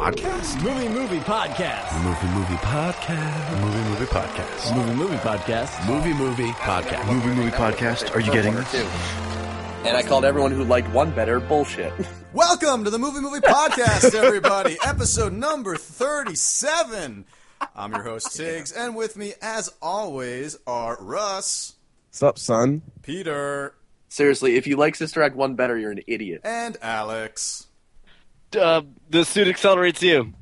podcast? Movie Movie Podcast. Movie movie podcast. Movie movie podcast. Movie Movie Podcast. Movie movie podcast. Movie movie podcast. Are you getting this? And I called everyone who liked one better bullshit. Welcome to the Movie Movie Podcast, everybody. Episode number 37. I'm your host, Tiggs, and with me, as always, are Russ, What's up, son? Peter, Seriously, if you like Sister Act 1 better, you're an idiot. and Alex. Uh, the suit accelerates you.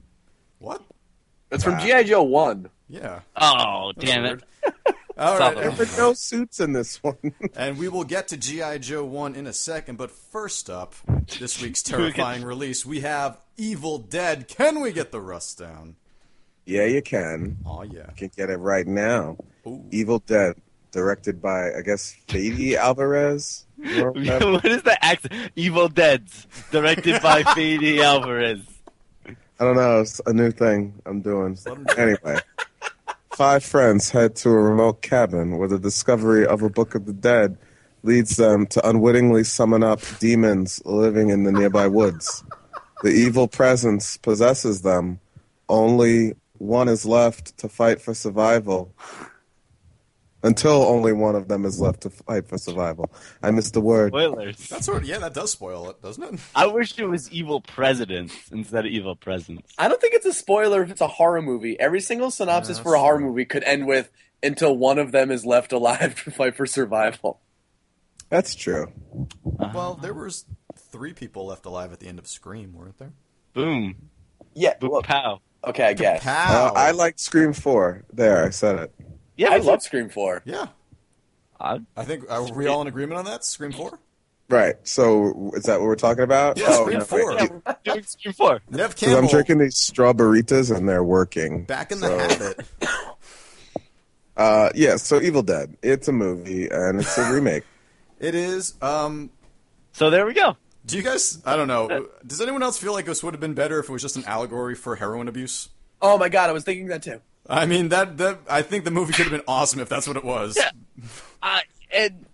What? That's from G.I. Joe 1. Yeah. Oh, that's damn weird. it. All Solid. right, There were no suits in this one. and we will get to G.I. Joe 1 in a second, but first up, this week's terrifying release, we have Evil Dead. Can we get the rust down? yeah, you can. Oh, yeah. You can get it right now. Ooh. Evil Dead, directed by I guess Fede Alvarez. What is the accent? Evil Deads, directed by Fede Alvarez. I don't know. It's a new thing I'm doing. let 'em do it. Anyway, five friends head to a remote cabin where the discovery of a Book of the Dead leads them to unwittingly summon up demons living in the nearby woods. The evil presence possesses them. Only one is left to fight for survival. Until only one of them is left to fight for survival. I missed the word. Spoilers. That's sort of, yeah, that does spoil it, doesn't it? I wish it was evil presidents instead of evil presents. I don't think it's a spoiler if it's a horror movie. Every single synopsis Yeah, for a horror true. movie could end with until one of them is left alive to fight for survival. That's true. Well, there was three people left alive at the end of Scream, weren't there? Boom. Yeah, Boom. look, Pow. okay, I guess. Uh, Pow! I like Scream 4. There, I said it. Yeah, I it's love Scream 4. Yeah, I- I think are we all in agreement on that? Scream four. Right. So is that what we're talking about? Yeah, Oh, Scream no, four. wait. Yeah, we're doing Scream 4. Nev 'Cause Campbell I'm drinking these strawberritas and they're working. back in the So, habit. Uh, yeah. So Evil Dead. It's a movie and it's a remake. It is. Um, So there we go. do you guys? I don't know. Does anyone else feel like this would have been better if it was just an allegory for heroin abuse? Oh my god, I was thinking that too. I mean, that that I think the movie could have been awesome if that's what it was. Yeah. Uh, and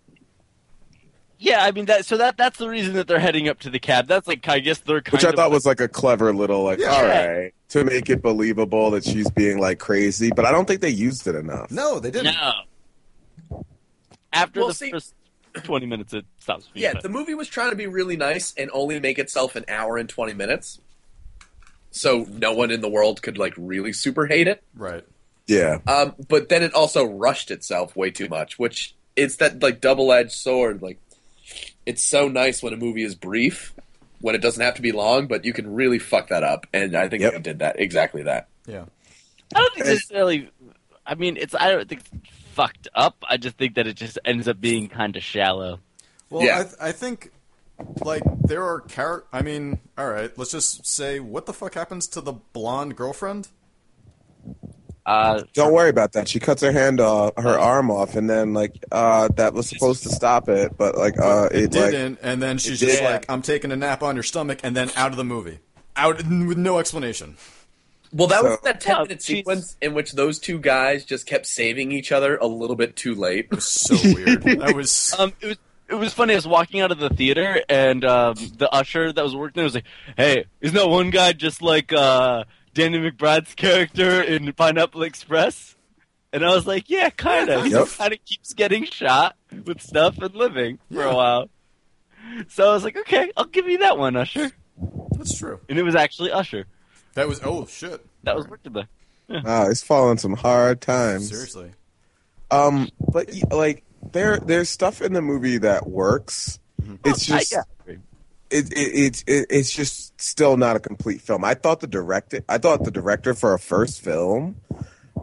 yeah, I mean that. So that that's the reason that they're heading up to the cab. That's like I guess they're kind Which I of thought was like a clever little like, Yeah. all right, to make it believable that she's being like crazy. But I don't think they used it enough. No, they didn't. no. After Well, the see- first twenty minutes, it stops. being Yeah, fun. the movie was trying to be really nice and only make itself an hour and 20 minutes. So no one in the world could like really super hate it. Right. Yeah. Um, but then it also rushed itself way too much, which it's that like double edged sword. Like, it's so nice when a movie is brief, when it doesn't have to be long, but you can really fuck that up. And I think Yep. it did that exactly that. Yeah. I don't think necessarily. I mean, it's. I don't think it's fucked up. I just think that it just ends up being kind of shallow. Well, Yeah. I, th- I think like there are char. I mean, all right. Let's just say, what the fuck happens to the blonde girlfriend? Uh, Don't worry about that. She cuts her hand off, her arm off, and then like uh, that was supposed to stop it, but like uh, it it, didn't, and then she's just did. like, "I'm taking a nap on your stomach," and then out of the movie, out with no explanation. Well, that was that 10 Yeah, minute she's- sequence in which those two guys just kept saving each other a little bit too late. It was so weird. That was um, it was. It was funny. I was walking out of the theater, and um, the usher that was working there was like, "Hey, isn't that one guy just like uh, Danny McBride's character in Pineapple Express?" And I was like, "Yeah, kind of. He Yep. just kind of keeps getting shot with stuff and living for Yeah. a while." So I was like, "Okay, I'll give you that one, Usher." that's true. And it was actually Usher That was oh shit. that was working there. wow, he's falling some hard times. Seriously. Um, but like there, there's stuff in the movie that works. Mm-hmm. It's I- just yeah. it, it, it, it, it's just still not a complete film. I thought the director, I thought the director for a first film,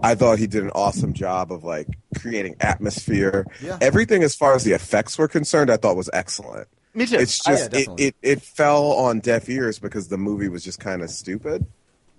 I thought he did an awesome job of like creating atmosphere. Yeah. Everything as far as the effects were concerned, I thought was excellent. Me too. It's Oh, yeah, just it, it, it fell on deaf ears because the movie was just kind of stupid.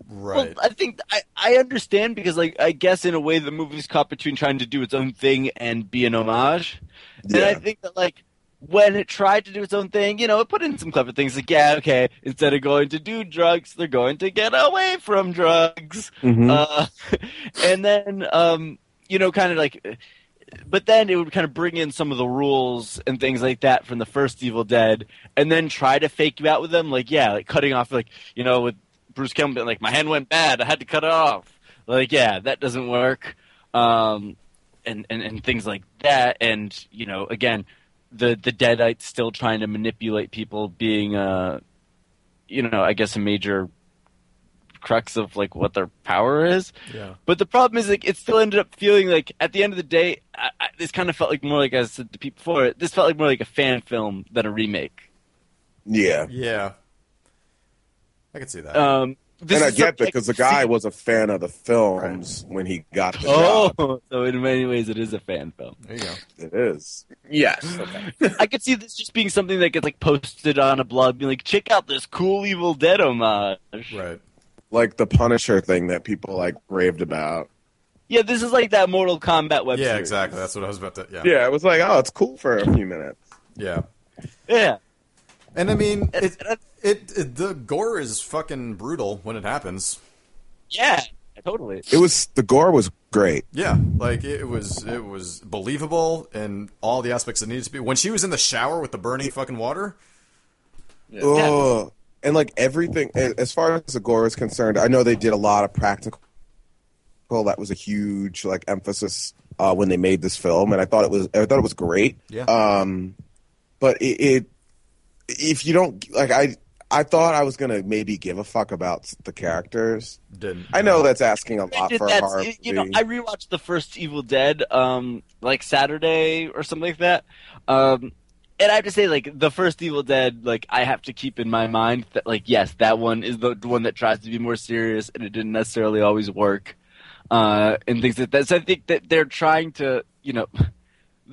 Right. Well, I think I, I understand because, like, I guess in a way the movie's caught between trying to do its own thing and be an homage. And I think that, like, when it tried to do its own thing, you know, it put in some clever things. Like, yeah, okay, instead of going to do drugs, they're going to get away from drugs. Mhm. Uh, and then, um, you know, kind of like, but then it would kind of bring in some of the rules and things like that from the first Evil Dead, and then try to fake you out with them. Like, yeah, like cutting off, like, you know, with Bruce Campbell being like, my hand went bad, I had to cut it off. Like, yeah, that doesn't work. Um, and, and, and things like that. And, you know, again, the, the Deadites still trying to manipulate people being, uh, you know, I guess a major crux of like what their power is. Yeah. But the problem is, like, it still ended up feeling like at the end of the day, I, I, this kind of felt like more like I said to people before. This felt like more like a fan film than a remake. Yeah. Yeah. I can see that. Um, this and I get that because the guy was a fan of the films when he got the job. Oh, so in many ways, it is a fan film. there you go. It is. Yes. Okay. I could see this just being something that gets like posted on a blog, being like, "Check out this cool Evil Dead homage." Right. Like the Punisher thing that people like raved about. Yeah, this is like that Mortal Kombat web Yeah, series. exactly. That's what I was about to. Yeah. Yeah, it was like, oh, it's cool for a few minutes. Yeah. Yeah, And I mean, And- it, it, it the gore is fucking brutal when it happens. yeah, totally. It was the gore was great. Yeah, like it was it was believable in all the aspects that needed to be. When she was in the shower with the burning fucking water, Ugh. And like everything, as far as the gore is concerned, I know they did a lot of practical. That was a huge like emphasis uh, when they made this film, and I thought it was I thought it was great. Yeah. Um, but it, it if you don't like I I thought I was gonna maybe give a fuck about the characters. didn't. I know that's asking a lot for a that's- horror you know. I rewatched the first Evil Dead, um, like Saturday or something like that. Um, and I have to say, like the first Evil Dead, like I have to keep in my mind that, like, yes, that one is the, the one that tries to be more serious, and it didn't necessarily always work, uh, and things like that. So I think that they're trying to, you know,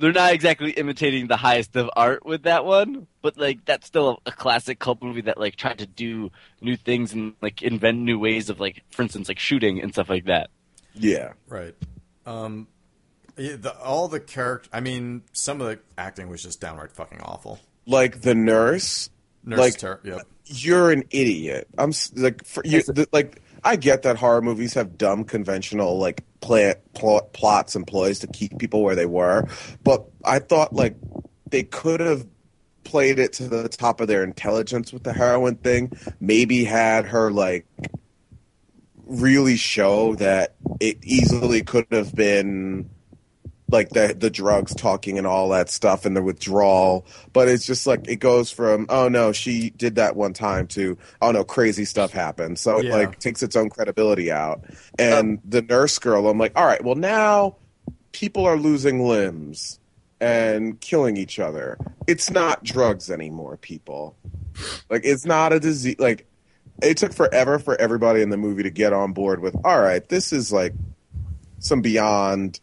they're not exactly imitating the highest of art with that one, but like that's still a, a classic cult movie that like tried to do new things and like invent new ways of like, for instance, like shooting and stuff like that. yeah. right. Um, yeah, the, all the character. I mean, some of the acting was just downright fucking awful. Like the nurse, Nurse Like- Ter- yep. you're an idiot. I'm like, for you, the, like, I get that horror movies have dumb conventional like pla pl- plots and ploys to keep people where they were, but I thought like they could have played it to the top of their intelligence with the heroin thing. Maybe had her like really show that it easily could have been like the the drugs talking and all that stuff and the withdrawal but it's just like it goes from oh no she did that one time to oh no crazy stuff happened. So it Yeah. like takes its own credibility out. Uh, and the nurse girl i'm like all right well now people are losing limbs and killing each other. It's not drugs anymore people. Like it's not a disease like it took forever for everybody in the movie to get on board with all right this is like some beyond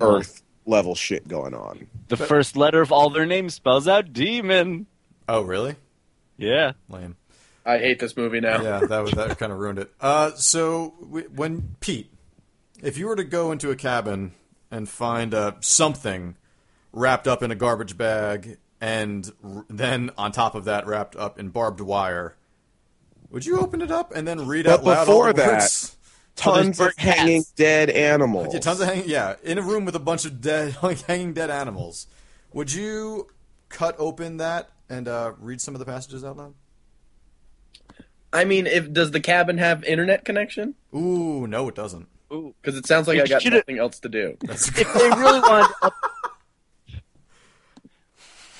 earth level shit going on The first letter of all their names spells out demon. Oh, really? Yeah. Lame. I hate this movie now. Yeah, that was that kind of ruined it. Uh, so w- when Pete, if you were to go into a cabin and find uh, something wrapped up in a garbage bag, and r- then on top of that wrapped up in barbed wire, would you open it up and then read But out loud all before the that- words? Tons of cats. hanging dead animals Yeah, tons of hanging. Yeah, in a room with a bunch of dead, like hanging dead animals. Would you cut open that and uh, read some of the passages out loud? I mean, if does the cabin have internet connection? Ooh, no, it doesn't. Ooh. Because it sounds like It I got should've- nothing else to do. If they really wanted up-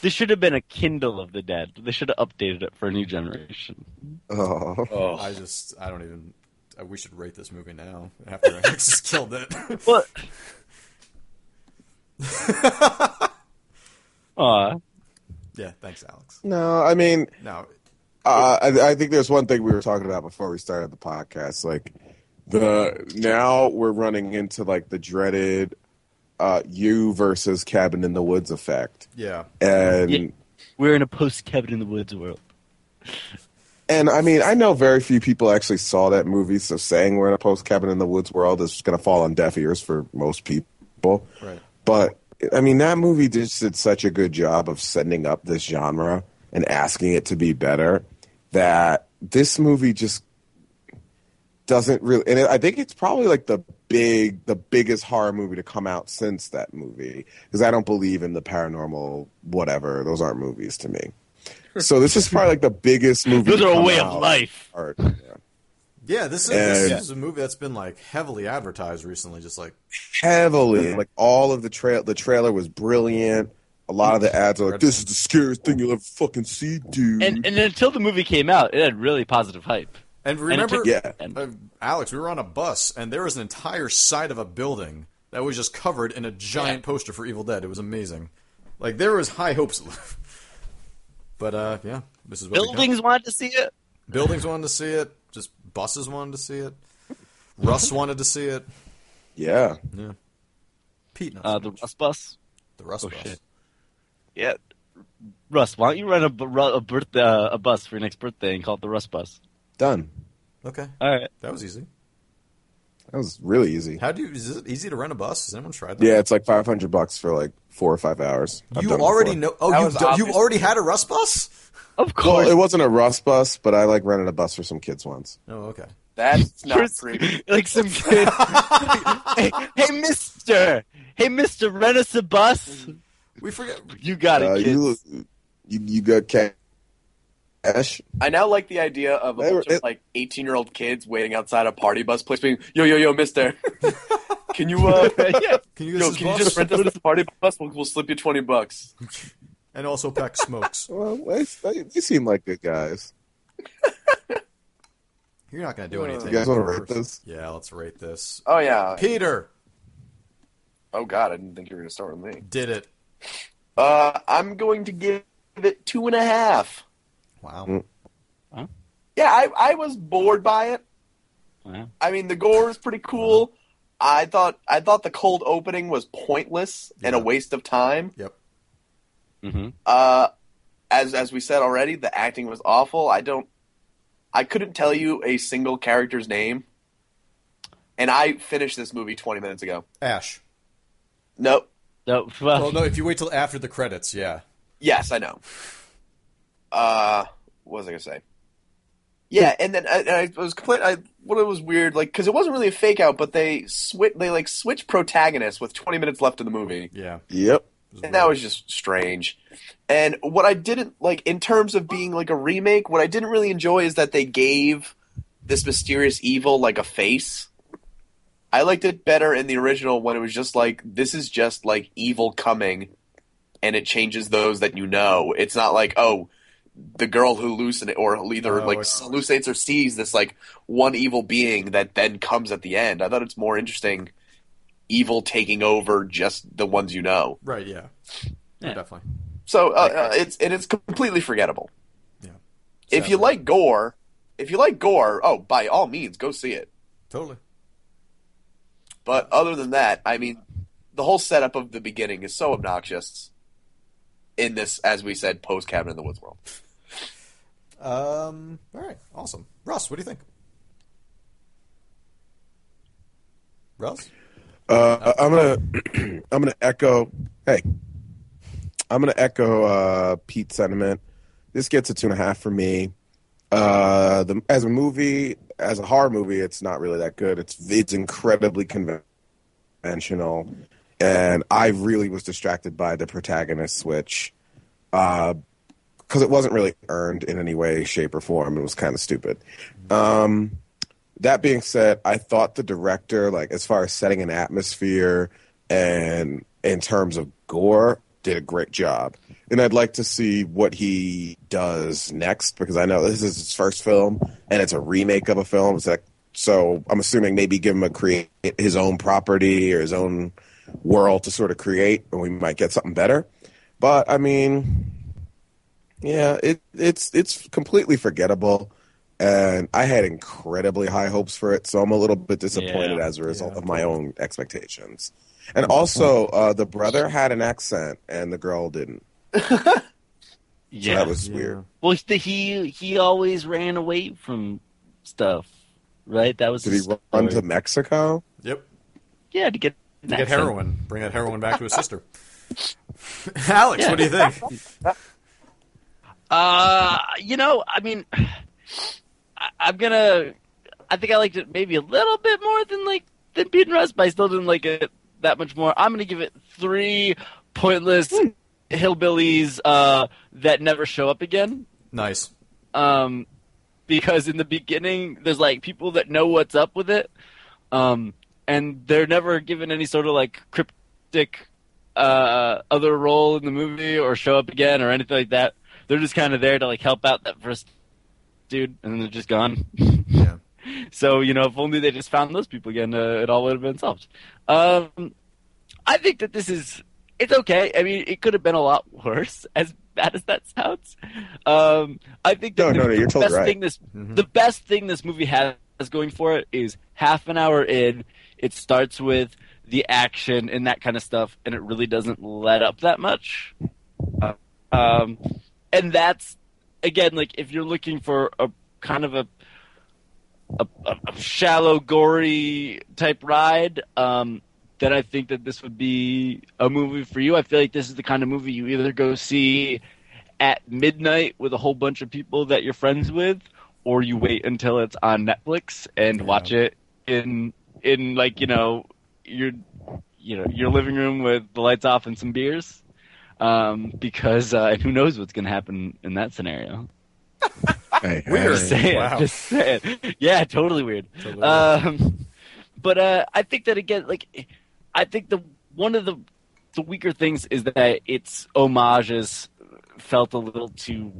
This should have been a Kindle of the Dead. They should have updated it for a new generation. oh. Oh, I just, I don't even. Uh, We should rate this movie now after I just killed it. What? Aw. yeah, thanks, Alex. no i mean no. uh, I, I think there's one thing we were talking about before we started the podcast like the now we're running into like the dreaded uh you versus cabin in the woods effect yeah, and Yeah. We're in a post Cabin in the Woods world. And I mean, I know very few people actually saw that movie, so saying we're in a post cabin in the woods world is going to fall on deaf ears for most people. Right. But I mean, that movie just did such a good job of setting up this genre and asking it to be better that this movie just doesn't really. And I think it's probably like the big, the biggest horror movie to come out since that movie because I don't believe in the paranormal whatever. Those aren't movies to me. So this is probably like the biggest movie. Those to are a way of life. Art, yeah. Yeah, this is, And- this is a movie that's been like heavily advertised recently. Just like heavily. Like all of the trail, the trailer was brilliant. A lot of the ads are like, "This is the scariest thing you'll ever fucking see, dude." And and until the movie came out, it had really positive hype. And remember, took- Yeah. uh, Alex, we were on a bus, and there was an entire side of a building that was just covered in a giant poster for Evil Dead. It was amazing. Like there was high hopes, but uh, yeah, this is what we got. buildings wanted to see it. Buildings wanted to see it. Just buses wanted to see it. Russ wanted to see it. yeah, Yeah. Pete knows Uh, so the much. Russ bus. the Russ oh, bus. shit. Yeah, Russ, why don't you run a, a, birth, uh, a bus for your next birthday and call it the Russ bus? done. Okay, All right. that was easy. That was really easy. How do you? Is it easy to rent a bus? Has anyone tried that? Yeah, it's like five hundred bucks for like four or five hours. I've You done it already before. know. Oh, That you was do, you've obvious. already had a Russ bus. Of Well, course. it wasn't a Russ bus, but I like rented a bus for some kids once. Oh, okay. That's not Chris- creepy. like some kid. hey, hey, Mister. Hey, Mister, rent us a bus. We forget. You got it, Uh, kids. you, you you got cash? I now like the idea of a They were- bunch of like eighteen year old kids waiting outside a party bus place, being yo yo yo, Mister, can you uh, yeah. Can you yo, can you just rent us this party bus? We'll, we'll slip you twenty bucks. and also pack smokes. Well, they, they, they seem like good guys. You're not going to do anything. You guys wanna first. rate this? Yeah, let's rate this. Oh yeah. Peter Oh god, I didn't think you were gonna start with me. did it. Uh, I'm going to give it two and a half. Wow. Yeah, I, I was bored by it. Wow. I mean, the gore is pretty cool. I thought I thought the cold opening was pointless and a waste of time. Yep. Mm-hmm. Uh, as as we said already, the acting was awful. I don't, I couldn't tell you a single character's name, and I finished this movie twenty minutes ago. Ash. Nope. Nope. well, Well, no, if you wait till after the credits, yeah. Yes, I know. Uh, what was I gonna say? Yeah, and then I, and I was complete. I what it was weird, like because it wasn't really a fake out, but they switch. They like switch protagonists with twenty minutes left in the movie. Yeah. Yep. and that was just strange. And what I didn't like in terms of being like a remake, what I didn't really enjoy is that they gave this mysterious evil like a face. I liked it better in the original when it was just like this is just like evil coming and it changes those that you know. It's not like, oh, the girl who hallucinate or either No, like it's- hallucinates or sees this like one evil being that then comes at the end. I thought it's more interesting evil taking over just the ones you know. Right, yeah. Yeah, Yeah. definitely. So uh, uh, it's and it's completely forgettable. Yeah. If you like gore, if you like gore, oh, by all means, go see it. Totally. But other than that, I mean, the whole setup of the beginning is so obnoxious. In this, as we said, post Cabin in the Woods world. Um, all right. Awesome. Russ, what do you think? Russ? Uh, I'm gonna I'm gonna echo. Hey, I'm gonna echo uh, Pete's sentiment. This gets a two and a half for me. Uh, the, as a movie, as a horror movie, it's not really that good. It's it's incredibly conventional, and I really was distracted by the protagonist switch, because it wasn't really earned in any way, shape, or form. It was kind of stupid. Um, that being said, I thought the director, like as far as setting an atmosphere and in terms of gore, did a great job. And I'd like to see what he does next because I know this is his first film and it's a remake of a film. It's like, so I'm assuming maybe give him a create his own property or his own world to sort of create, and we might get something better. But I mean, yeah, it it's it's completely forgettable, and I had incredibly high hopes for it, so I'm a little bit disappointed Yeah. as a result Yeah. of my own expectations. And also, uh, the brother had an accent, and the girl didn't. So yeah. that was Yeah. weird. well, he he he always ran away from stuff, right? That was Did he his run to. Mexico? Yep. yeah to get To get accent. heroin. Bring that heroin back to his sister. Alex, what do you think? Uh, you know, I mean, I, I'm gonna. I think I liked it maybe a little bit more than like than Pete and Russ, but I still didn't like it that much more. I'm gonna give it three pointless hillbillies uh, that never show up again. Nice. Um, because in the beginning there's like people that know what's up with it, um, and they're never given any sort of like cryptic uh, other role in the movie or show up again or anything like that. They're just kind of there to like help out that first dude, and then they're just gone. Yeah. So you know, if only they just found those people again, uh, it all would have been solved. Um, I think that this is it's okay. I mean, it could have been a lot worse. As bad as that sounds, um, I think that No, the, no, no, you're the totally best right. thing this the best thing this movie has going for it is half an hour in, it starts with the action and that kind of stuff, and it really doesn't let up that much. Um, and that's again like if you're looking for a kind of a a, a, shallow, gory type ride, um, then I think that this would be a movie for you. I feel like this is the kind of movie you either go see at midnight with a whole bunch of people that you're friends with, or you wait until it's on Netflix and watch it in in like you know your you know your living room with the lights off and some beers. Um, because uh, who knows what's going to happen in that scenario? Hey, Weird. hey. saying, Wow. just saying. Yeah, totally weird. Totally weird. Um, but uh, I think that again, like, I think the one of the the weaker things is that its homages felt a little too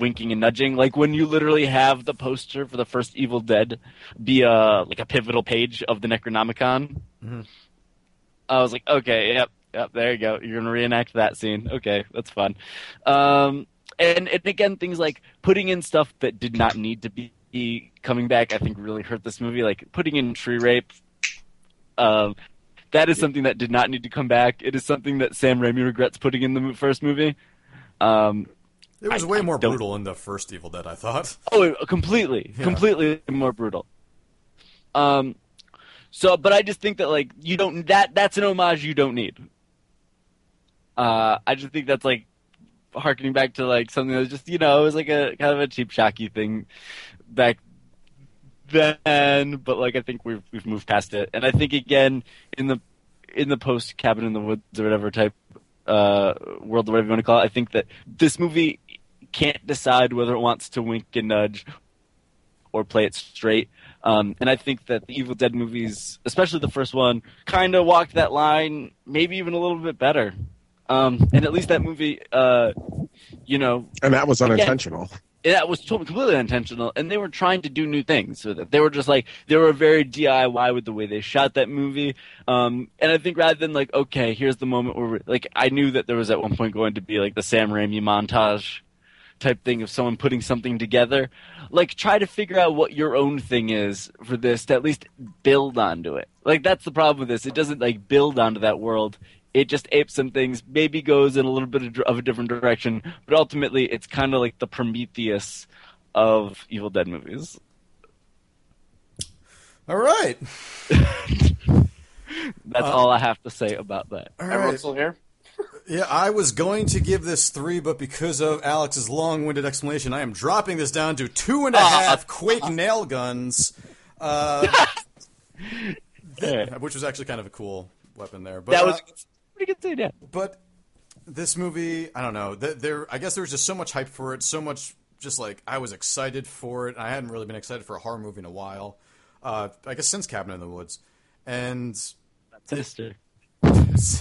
winking and nudging. Like when you literally have the poster for the first Evil Dead be a like a pivotal page of the Necronomicon. Mhm. I was like, okay, yep, yep, there you go. You're gonna reenact that scene. Okay, that's fun. Um, and and again, things like putting in stuff that did not need to be coming back, I think really hurt this movie. Like putting in tree rape. Um, that is something that did not need to come back. It is something that Sam Raimi regrets putting in the first movie. Um, It was I- way I more don't- brutal in the first Evil Dead, I thought. Oh, completely, Yeah. completely more brutal. Um, so, but I just think that like you don't that that's an homage you don't need. Uh, I just think that's like harkening back to like something that was just you know it was like a kind of a cheap shocky thing back then, but like I think we've we've moved past it, and I think again in the in the post cabin in the woods or whatever type uh, world or whatever you want to call it, I think that this movie can't decide whether it wants to wink and nudge or play it straight. Um, and I think that the Evil Dead movies, especially the first one, kind of walked that line, maybe even a little bit better. Um, and at least that movie, uh, you know, And that was unintentional. that was totally completely unintentional, and they were trying to do new things So it. They were just like they were very DIY with the way they shot that movie. Um, and I think rather than like, okay, here's the moment where like I knew that there was at one point going to be like the Sam Raimi montage type thing of someone putting something together. Like try to figure out what your own thing is for this to at least build onto it. Like that's the problem with this. It doesn't like build onto that world. It just apes some things, maybe goes in a little bit of, a different direction, but ultimately it's kind of like the Prometheus of Evil Dead movies. All right. That's uh, all I have to say about that. All Everyone right. still here? Yeah, I was going to give this three, but because of Alex's long-winded explanation, I am dropping this down to two and a Ah. half Quake nail guns, uh, Yeah. which was actually kind of a cool weapon there. But That was uh, pretty good scene, yeah. but this movie, I don't know. th- There, I guess there was just so much hype for it, so much just like I was excited for it. I hadn't really been excited for a horror movie in a while. Uh, I guess since Cabin in the Woods, and Sister.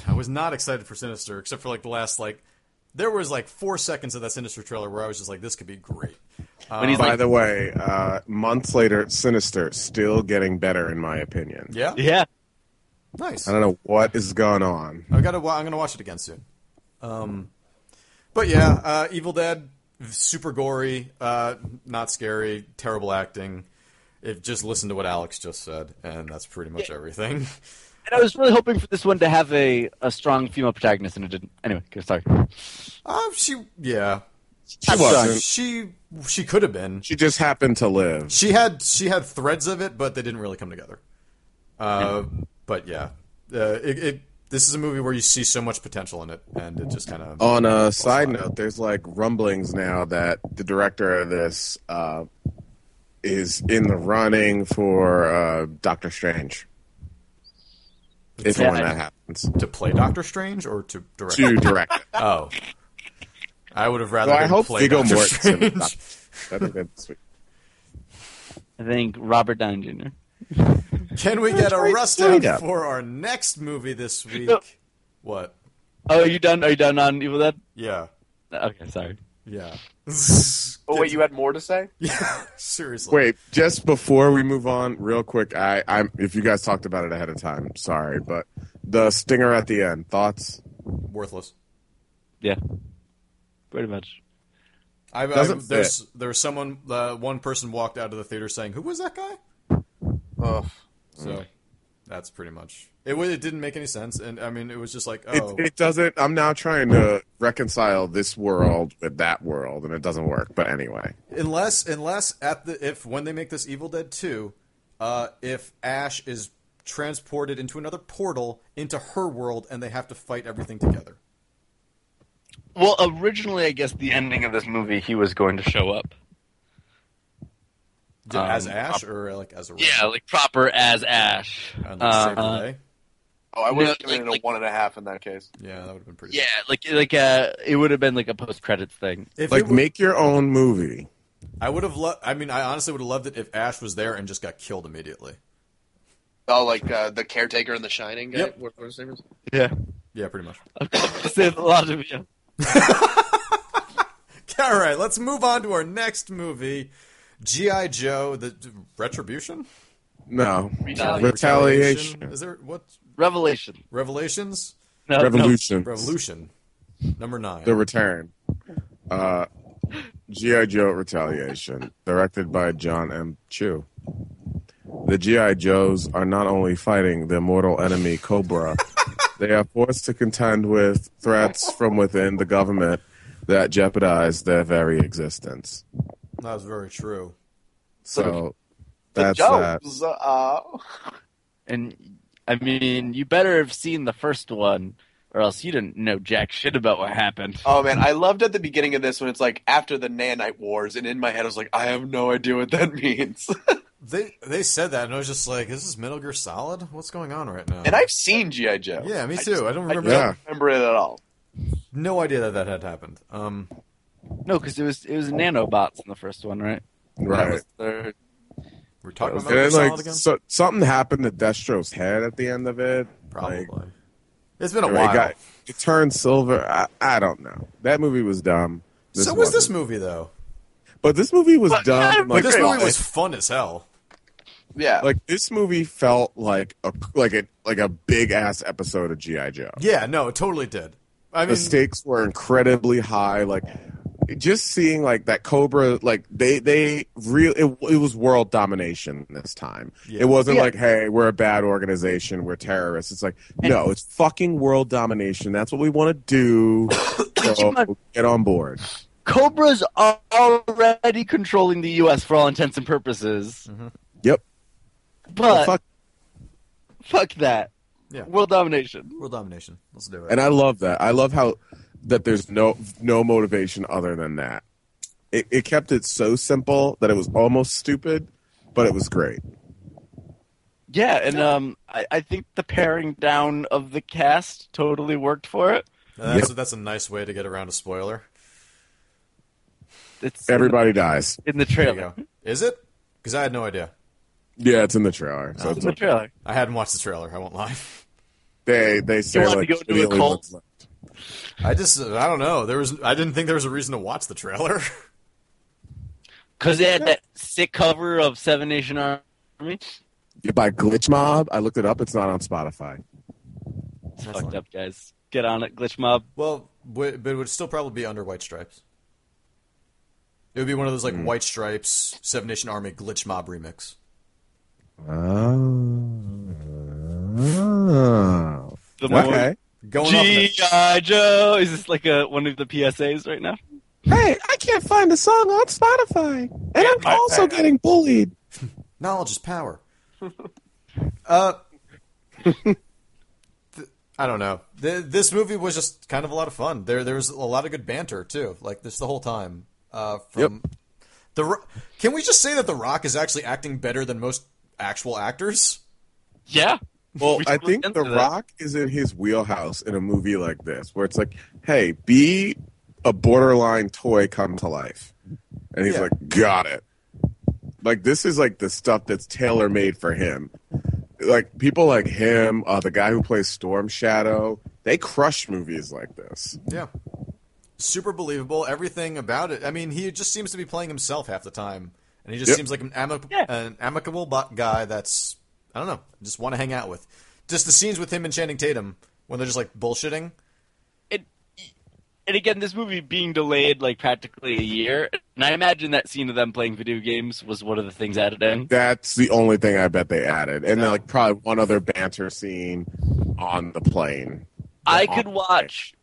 I was not excited for Sinister, except for like the last like there was like four seconds of that Sinister trailer where I was just like, this could be great. When he's By like, the way, uh, months later, Sinister still getting better in my opinion. Yeah, yeah. nice. I don't know what is going on. I got to. I'm gonna watch it again soon. Um, but yeah, uh, Evil Dead, super gory, uh, not scary, terrible acting. If just listen to what Alex just said, and that's pretty much everything. And I was really hoping for this one to have a, a strong female protagonist, and it didn't. Anyway, go- sorry. Uh, she, yeah, She wasn't. she she could have been. She just happened to live. She had she had threads of it, but they didn't really come together. Uh, but yeah, uh, it, it. This is a movie where you see so much potential in it, and it just kind of. On a side note, there's like rumblings now that the director of this uh, is in the running for uh, Doctor Strange. If and when that happens, to play Doctor Strange or to direct. to direct it. Oh, I would have rather. So I hope play Viggo Doctor Mortensen. Strange. I think that's sweet. I think Robert Downey Jr. Can we get a Straight- rust straight down up. for our next movie this week? No. What? Oh, are you done? Are you done on Evil Dead? Yeah. Okay, sorry. Yeah. Oh wait, you had more to say? Yeah. Seriously. Wait, just before we move on, real quick, I, I'm if you guys talked about it ahead of time, sorry, but the stinger at the end, thoughts? Worthless. Yeah, pretty much. I, I, Doesn't there's there's someone uh, one person walked out of the theater saying, "Who was that guy?" Ugh. So that's pretty much it. wa- It didn't make any sense, and I mean, it was just like, oh, it doesn't. I'm now trying to reconcile this world with that world, and it doesn't work. But anyway, unless unless at the if when they make this Evil Dead two, uh, if Ash is transported into another portal into her world, and they have to fight everything together. Well, originally, I guess the ending of this movie, he was going to show up. as Um, Ash or like as a Yeah, like proper as Ash. and like, save the Uh, day? Oh, I would have No, given like- it a like- one and a half in that case. Yeah, that would have been pretty. yeah, like like uh, it would have been like a post credits thing. If like it were- make your own movie. I would have loved. I mean, I honestly would have loved it if Ash was there and just got killed immediately. Oh, like uh, the caretaker in The Shining guy. Yep. What, what his name is? Yeah, Yeah, pretty much. Save a lot of you. All right, let's move on to our next movie, GI Joe: The Retribution. No Retaliation. retaliation, Is there what Revelation. Revelations? No, no. revolution, Revolution. Number nine. the return. Uh, GI Joe Retaliation, directed by John M. Chu. The GI Joes are not only fighting their mortal enemy Cobra, they are forced to contend with threats from within the government that jeopardize their very existence. that was very true. So The that's that. Joes. Uh, And I mean, you better have seen the first one, or else you didn't know jack shit about what happened. oh man, I loved at the beginning of this when it's like after the Nanite Wars, and in my head I was like, I have no idea what that means. They they said that, and I was just like, "Is this Metal Gear Solid? What's going on right now?" and I've seen GI Joe. yeah, me I too. just- I don't I remember. don't Yeah. remember it at all. No idea that that had happened. Um, No, because it was it was nanobots in the first one, right? That Right. Was their- we're talking about And Metal then, like, again. so, something happened to Destro's head at the end of it. Probably. Like, it's been a it, while. got, it turned silver. I, I don't know. That movie was dumb. This so was this wasn't. movie though? But this movie was But- dumb. Like Like, this movie was fun as hell. Yeah, like this movie felt like a like a like a big ass episode of GI Joe. Yeah, no, it totally did. I mean, The stakes were incredibly high. Like just seeing like that Cobra, like they they real it, it was world domination this time. Yeah. It wasn't Yeah. like hey we're a bad organization, we're terrorists. It's like no, it's fucking world domination. That's what we want to do. so get on board. Cobra's are already controlling the U.S. for all intents and purposes, mm-hmm. Yep. but Well, fuck. fuck that. Yeah. World domination. world domination. Let's do it. And I love that. I love how that there's no no motivation other than that. It, it kept it so simple that it was almost stupid, but it was great. Yeah, and um, I, I think the paring down of the cast totally worked for it. that's, that's a nice way to get around a spoiler. It's Everybody dies. in the trailer. Is it? Because I had no idea. Yeah, it's in the trailer. So It's it's in the trailer. I hadn't watched the trailer. I won't lie. they they say wanted to like go into a cult? ones left. I just I don't know. There was I didn't think there was a reason to watch the trailer. Because they had that sick cover of Seven Nation Army. You by Glitch Mob. I looked it up. It's not on Spotify. It's fucked up, guys. Get on it, Glitch Mob. well, but it would still probably be under White Stripes. It would be one of those like hmm. White Stripes Seven Nation Army Glitch Mob remix. Oh. The more Okay. Going off that- G.I. Joe. Is this like a one of the PSAs right now? Hey, I can't find the song on Spotify, and I'm also getting bullied. Knowledge is power. uh, th- I don't know. Th- this movie was just kind of a lot of fun. There, there was a lot of good banter too, like this the whole time. Uh, from the, Ro- can we just say that The Rock is actually acting better than most actual actors? Yeah. Well, We I think The that. Rock is in his wheelhouse in a movie like this, where it's like, hey, be a borderline toy come to life. And he's Yeah. like, got it. Like this is like the stuff that's tailor made for him. Like people like him, uh, the guy who plays Storm Shadow, they crush movies like this. Yeah. Super believable. Everything about it. I mean, he just seems to be playing himself half the time, and he just Yep. seems like an, amic- Yeah. an amicable bu- guy that's I don't know, just want to hang out with. Just the scenes with him and Channing Tatum when they're just like bullshitting. it, and again, this movie being delayed like practically a year, and I imagine that scene of them playing video games was one of the things added in. That's the only thing I bet they added, and then like probably one other banter scene on the plane. I could the watch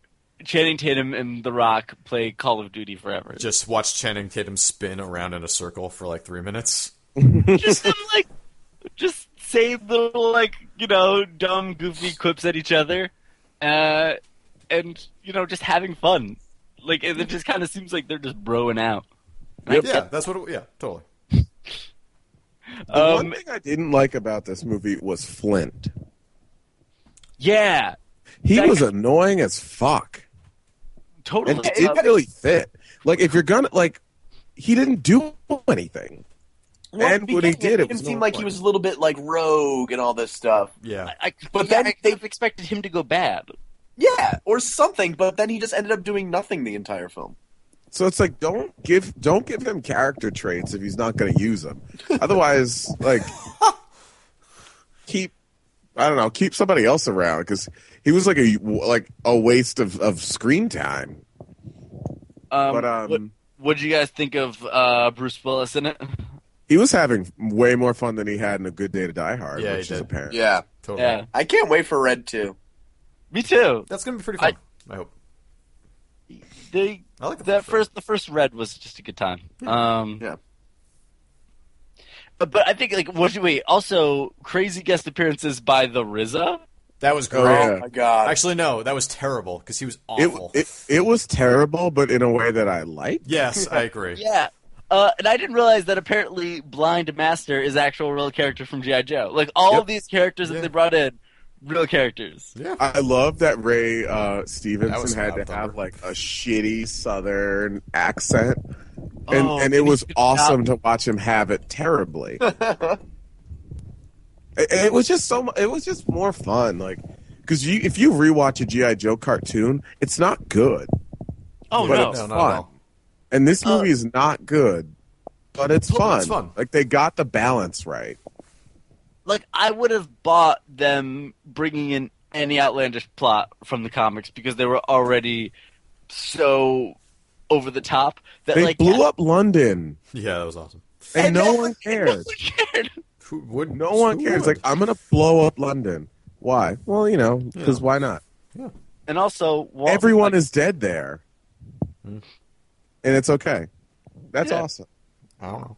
Channing Tatum and The Rock play Call of Duty forever. Just watch Channing Tatum spin around in a circle for like three minutes. just like, just say little like you know dumb, goofy quips at each other, uh, and you know just having fun. Like it, it just kind of seems like they're just broing out. And I Yeah, that's what. It, yeah, totally. The Um, one thing I didn't like about this movie was Flint. yeah, He That- was annoying as fuck. totally. and it didn't really fit. Like if you're gonna like, he didn't do anything. Well, and when he did, it made him was seem like he was a little bit like rogue and all this stuff. Yeah. I, But but then then they- they've expected him to go bad. Yeah, or something. But then he just ended up doing nothing the entire film. So it's like don't give don't give him character traits if he's not going to use them. Otherwise, like keep I don't know keep somebody else around because he was like a like a waste of, of screen time. Um, But um, what what did you guys think of uh, Bruce Willis in it? he was having way more fun than he had in a Good Day to Die Hard, Yeah, he which is did. apparent. Yeah, Totally. Yeah, I can't wait for Red Two. me too. That's gonna be pretty fun. I, hope. They I like the that first first the first red was just a good time. Um, Yeah. But, but I think like what wait also crazy guest appearances by the RZA. That was Oh, great. yeah. Oh my god! Actually, no, that was terrible because he was It, awful. it it was terrible, but in a way that I liked. yes, I agree. Yeah. Uh, and I didn't realize that apparently Blind Master is actual real character from GI Joe. Like all Yep. of these characters Yeah. that they brought in, real characters. Yeah. I love that Ray uh, That Stevenson had to have like a shitty Southern accent, and Oh, and it was awesome not- to watch him have it terribly. it, it was just so. It was just more fun, like because you if you rewatch a GI Joe cartoon, it's not good, Oh but no. it's No, And this Uh, movie is not good, but it's Well, fun. it's fun. Like they got the balance right. like I would have bought them bringing in any outlandish plot from the comics because they were already so over the top that They like blew up London, Yeah, that was awesome. and, no one cared. cared. Who would? No one cares. would? Like, I'm gonna blow up London. Why? Well, you know, because why not? Yeah. And also, Walt, Everyone like, is dead there, and it's okay. That's Yeah. awesome. I don't know.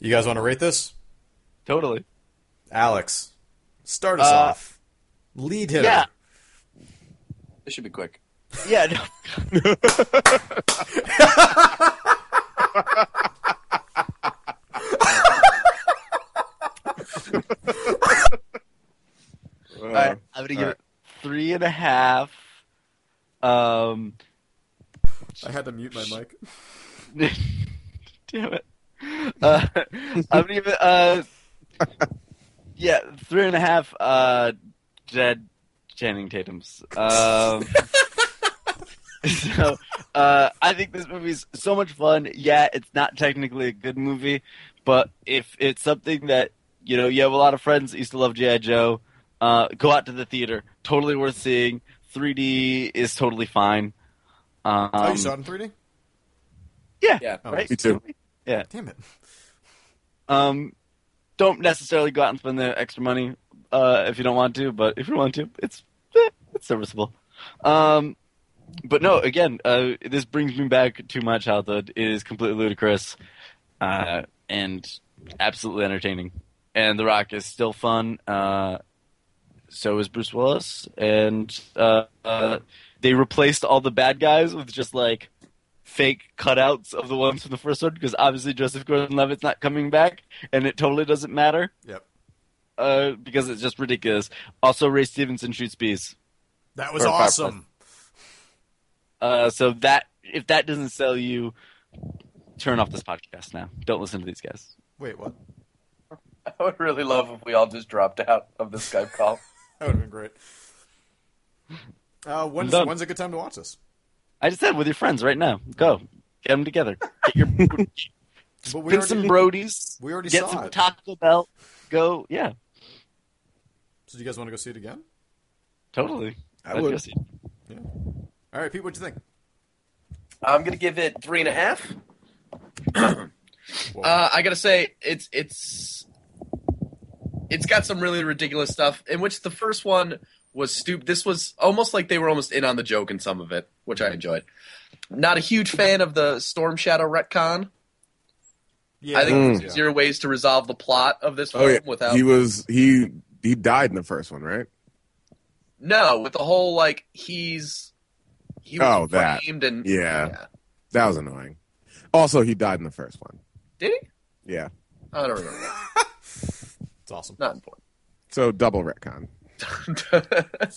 You guys want to rate this? totally. Alex, start us Uh, off. Lead hitter. Yeah, This should be quick. yeah. No. All right, I'm gonna give it three and a half. Um, I had to mute my mic. damn it. Uh, I'm it uh, yeah, three and a half. Uh, dead Channing Tatum's. Um, so uh, I think this movie's so much fun. Yeah, it's not technically a good movie, but if it's something that you know you have a lot of friends that used to love GI Joe, uh, go out to the theater. Totally worth seeing. 3D is totally fine. Um, oh, you saw it in 3D? Yeah, Yeah. Oh, right. Me too. Yeah. Damn it. Um, don't necessarily go out and spend the extra money uh, if you don't want to, but if you want to, it's eh, it's serviceable. Um, but no, again, uh, this brings me back to my childhood. It is completely ludicrous uh, and absolutely entertaining. And The Rock is still fun. Uh, so is Bruce Willis, and uh, uh, they replaced all the bad guys with just like fake cutouts of the ones from the first one because obviously Joseph Gordon-Levitt's not coming back, and it totally doesn't matter Yep. uh, because it's just ridiculous. Also, Ray Stevenson shoots bees, That was awesome. uh, so that if that doesn't sell you, turn off this podcast now. Don't listen to these guys. Wait, what? I would really love if we all just dropped out of the Skype call. That would have been great. Uh, when's, when's a good time to watch this? I just said with your friends right now. Go. Get them together. Get your But we already, some Brodies. we already Get saw some it. Taco Bell. Go. Yeah. so do you guys want to go see it again? Totally. I I'd would. go see it. All right, Pete, what'd you think? I'm gonna give it three and a half. Uh, I gotta say, it's it's it's got some really ridiculous stuff. In which the first one was stupid. This was almost like they were almost in on the joke in some of it, which I enjoyed. Not a huge fan of the Storm Shadow retcon. yeah, I think Mm. there's easier ways to resolve the plot of this film Oh yeah, without he was he he died in the first one, right? no with the whole like he's he was Oh, that. framed and Yeah. That was annoying. Also, he died in the first one. did he? Yeah. I don't remember. it's awesome. Not important. So double retcon.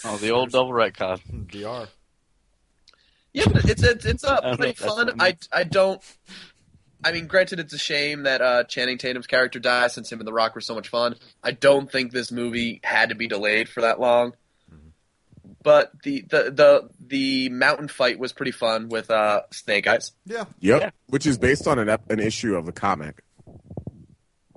Oh, the old double retcon. DR. Yeah, but it's it's it's uh, don't pretty fun. what it I means. I don't. I mean, granted, it's a shame that uh, Channing Tatum's character dies since him and The Rock were so much fun. I don't think this movie had to be delayed for that long. But the the the the mountain fight was pretty fun with uh, Snake Eyes. Yeah. Yep. Yeah. Which is based on an an issue of the comic,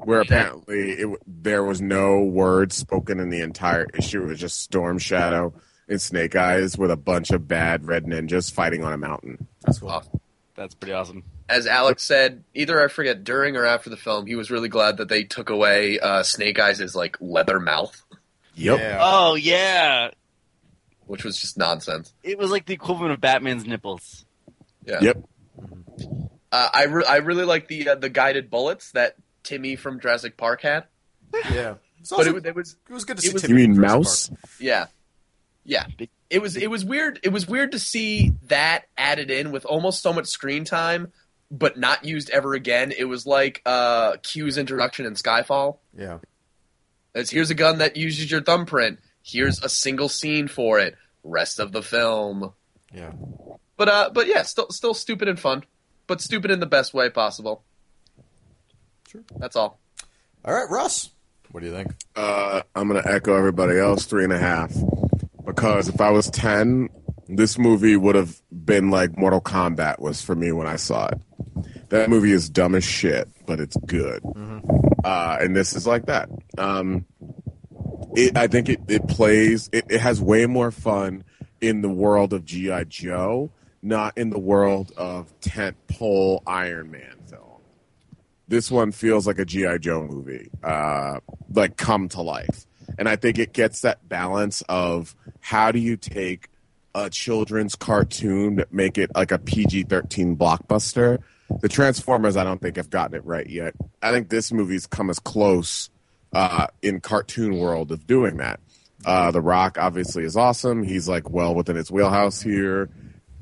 where apparently it, there was no words spoken in the entire issue. It was just Storm Shadow and Snake Eyes with a bunch of bad red ninjas fighting on a mountain. That's cool. Awesome. That's pretty awesome. As Alex said, either I forget during or after the film, he was really glad that they took away uh, Snake Eyes' like leather mouth, Yep. Yeah. Oh yeah, which was just nonsense. it was like the equivalent of Batman's nipples. Yeah. Yep. Uh, I re- I really like the uh, the guided bullets that Timmy from Jurassic Park had. yeah. It's But also- it, was- it was it was good to see. was- Timmy You mean from Mouse? Park. yeah, yeah. It was it was weird. It was weird to see that added in with almost so much screen time, but not used ever again. It was like uh, Q's introduction in Skyfall. Yeah. It's here's a gun that uses your thumbprint. Here's a single scene for it. Rest of the film. Yeah. But uh, but yeah, still still stupid and fun, but stupid in the best way possible. Sure. That's all. All right, Russ. What do you think? Uh, I'm gonna echo everybody else, three and a half. Because if I was ten, this movie would have been like Mortal Kombat was for me when I saw it. That movie is dumb as shit, but it's good. Uh, and this is like that. Um, it, I think it, it plays. It, it has way more fun in the world of GI Joe, not in the world of tent pole Iron Man film this one feels like a GI Joe movie, uh, like come to life. And I think it gets that balance of how do you take a children's cartoon make it like a PG thirteen blockbuster. The Transformers, I don't think have gotten it right yet. I think this movie's come as close uh, in cartoon world of doing that. Uh, the Rock obviously is awesome. He's like well within his wheelhouse here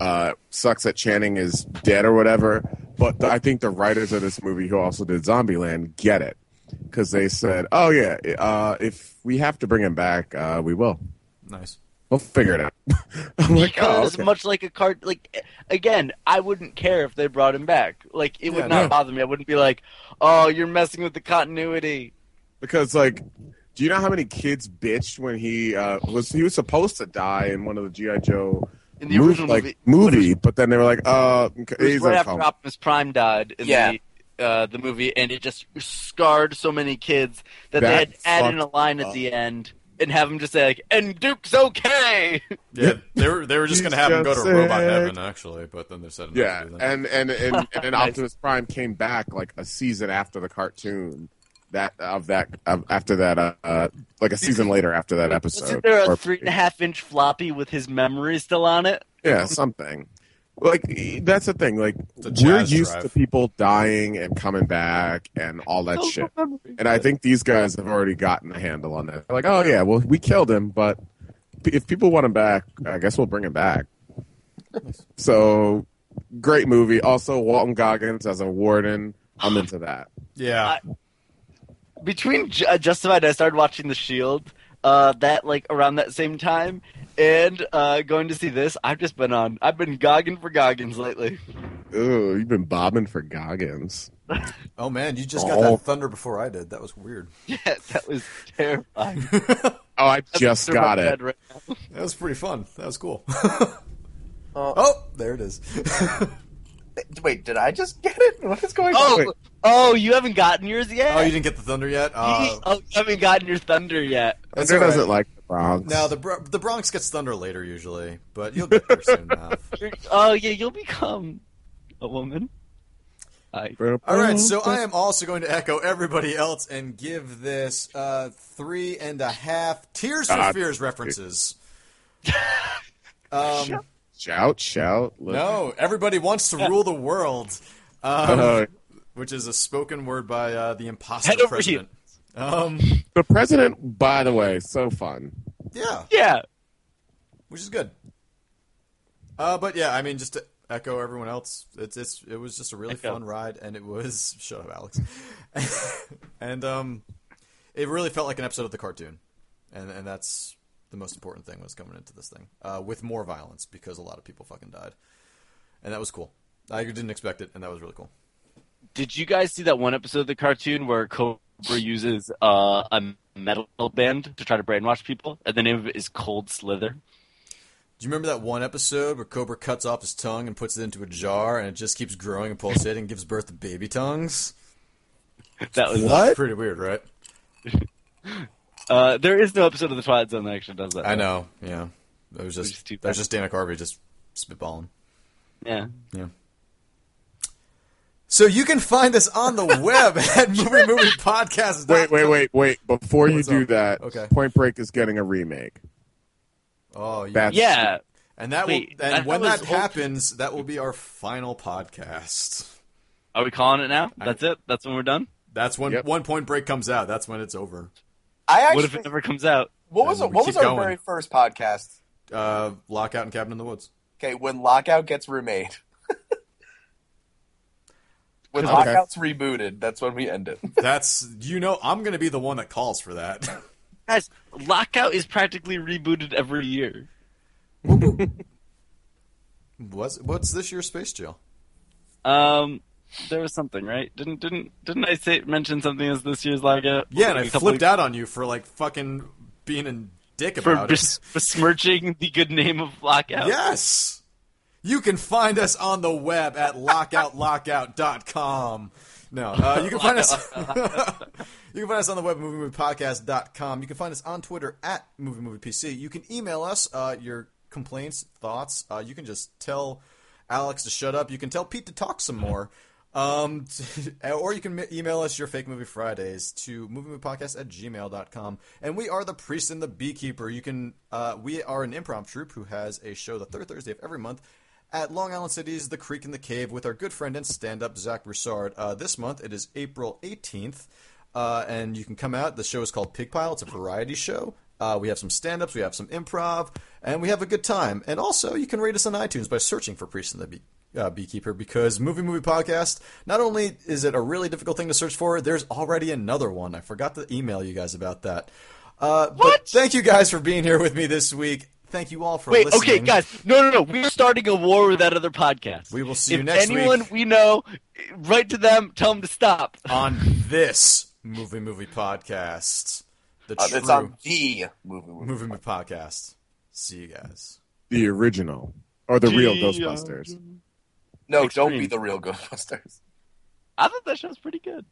uh, sucks that Channing is dead or whatever. But I think the writers of this movie, who also did Zombieland, get it because they said, "Oh yeah, uh, if we have to bring him back, uh, we will. Nice. We'll figure it out." I'm like, oh, because okay. much like a card, like again, I wouldn't care if they brought him back. Like it would Yeah, not no. bother me. I wouldn't be like, "Oh, you're messing with the continuity." because like. Do you know how many kids bitched when he uh, was he was supposed to die in one of the GI Joe In the mov- original like, movie, movie, but then they were like, uh, It was he's right after. Optimus Prime died in Yeah. the uh, the movie, and it just scarred so many kids that, they had to add in a fucked line at the end and have him just say like, "And Duke's okay." Yeah, they were they were just going to have him go to just Robot. Heaven actually, but then they said no Yeah, to do that. and and and, and Nice. Optimus Prime came back like a season after the cartoon. That of that of, after that uh, uh like a season later after that episode. Wasn't there a three and a half inch floppy with his memory still on it? Yeah, something. Like that's the thing. Like a we're used drive. to people dying and coming back and all that shit. And I think these guys have already gotten a handle on that. They're like, oh yeah, well we killed him, but if people want him back, I guess we'll bring him back. So great movie. Also, Walton Goggins as a warden. I'm into that. yeah, between Ju- uh, Justified, I started watching The Shield. Uh, that like around that same time, and uh, going to see this. I've just been on. I've been gogging for Goggins lately. Ooh, you've been bobbing for Goggins. Oh man, you just got Oh. that thunder before I did. That was weird. Yeah, that was terrifying. Oh, I just got it. right. That was pretty fun. That was cool. Uh, oh, there it is. Wait, did I just get it? What is going Oh, on? oh, you haven't gotten yours yet. oh, you didn't get the thunder yet? Uh, oh, you haven't gotten your thunder yet. that's Thunder doesn't like the Bronx. No, the Bro- the Bronx gets thunder later usually, but you'll get there soon enough. Oh yeah, you'll become a woman. I, All right, so I am also going to echo everybody else and give this uh, three and a half Tears for God. Fears references. Um, shout, shout. Look. no, everybody wants to rule the world, um, Uh, which is a spoken word by uh, the imposter Head president. Um, the president, by the way, so fun. yeah, yeah, which is good. Uh, but yeah, I mean, just to echo everyone else, it's it's it was just a really Echo. fun ride, and it was shut up, Alex, and um, it really felt like an episode of the cartoon, and and that's the most important thing was coming into this thing uh, with more violence because a lot of people fucking died, and that was cool. I didn't expect it, and that was really cool. Did you guys see that one episode of the cartoon where Cobra uses uh, a metal band to try to brainwash people, and the name of it is Cold Slither? Do you remember that one episode where Cobra cuts off his tongue and puts it into a jar, and it just keeps growing and pulsating and gives birth to baby tongues? That was What? Pretty weird, right? Uh, there is no episode of the Twilight Zone that actually does that. I know. Yeah, it was Which just too that was just Dana Carvey just spitballing. Yeah. Yeah. So you can find us on the web at movie movie podcast. Wait, wait, wait, wait. Before you do up? that, Okay. Point Break is getting a remake. Oh, you, That's- Yeah. and that Wait, will and that when was that old- happens, that will be our final podcast. Are we calling it now? That's it? That's when we're done? That's when Yep. one point break comes out. That's when it's over. I actually. What if it never comes out? what was And what was our going. very first podcast? Uh, lockout and cabin in the woods. Okay, when Lockout gets remade. when Okay. Lockout's rebooted, that's when we end it. That's you know I'm gonna be the one that calls for that. Guys, Lockout is practically rebooted every year. what's what's this year's space jail? Um, there was something, right? Didn't didn't didn't I say mention something as this year's Lockout? Yeah, and I flipped out on you for like fucking being a dick for about it. bes- besmirching the good name of Lockout. Yes. You can find us on the web at lockoutlockout.com. No, uh, you can find us. you can find us on the web at moviemoviepodcast.com. You can find us on Twitter at Movie Movie PC. You can email us uh, your complaints, thoughts. Uh, you can just tell Alex to shut up. You can tell Pete to talk some more. Um, or you can email us your fake movie Fridays to moviemoviepodcast at gmail.com. And we are the priest and the beekeeper. You can, uh, we are an improv troupe who has a show the third Thursday of every month at Long Island City's The Creek and the Cave with our good friend and stand-up Zach Broussard. Uh, this month it is April 18th, uh, and you can come out. The show is called Pig Pile. It's a variety show. Uh, we have some stand-ups, we have some improv, and we have a good time. And also, you can rate us on iTunes by searching for Priest and the Bee- uh, Beekeeper because Movie Movie Podcast, not only is it a really difficult thing to search for, there's already another one. I forgot to email you guys about that. Uh, But thank you guys for being here with me this week. Thank you all for Wait, listening. okay, guys. No, no, no. We're starting a war with that other podcast. We will see if you next week. anyone week. we know, write to them, tell them to stop. on this movie movie podcast. The Uh, true it's on the movie. movie. movie movie podcast. See you guys. The original. Or the real Gee, Ghostbusters. No, don't be the real Ghostbusters. I thought that show was pretty good.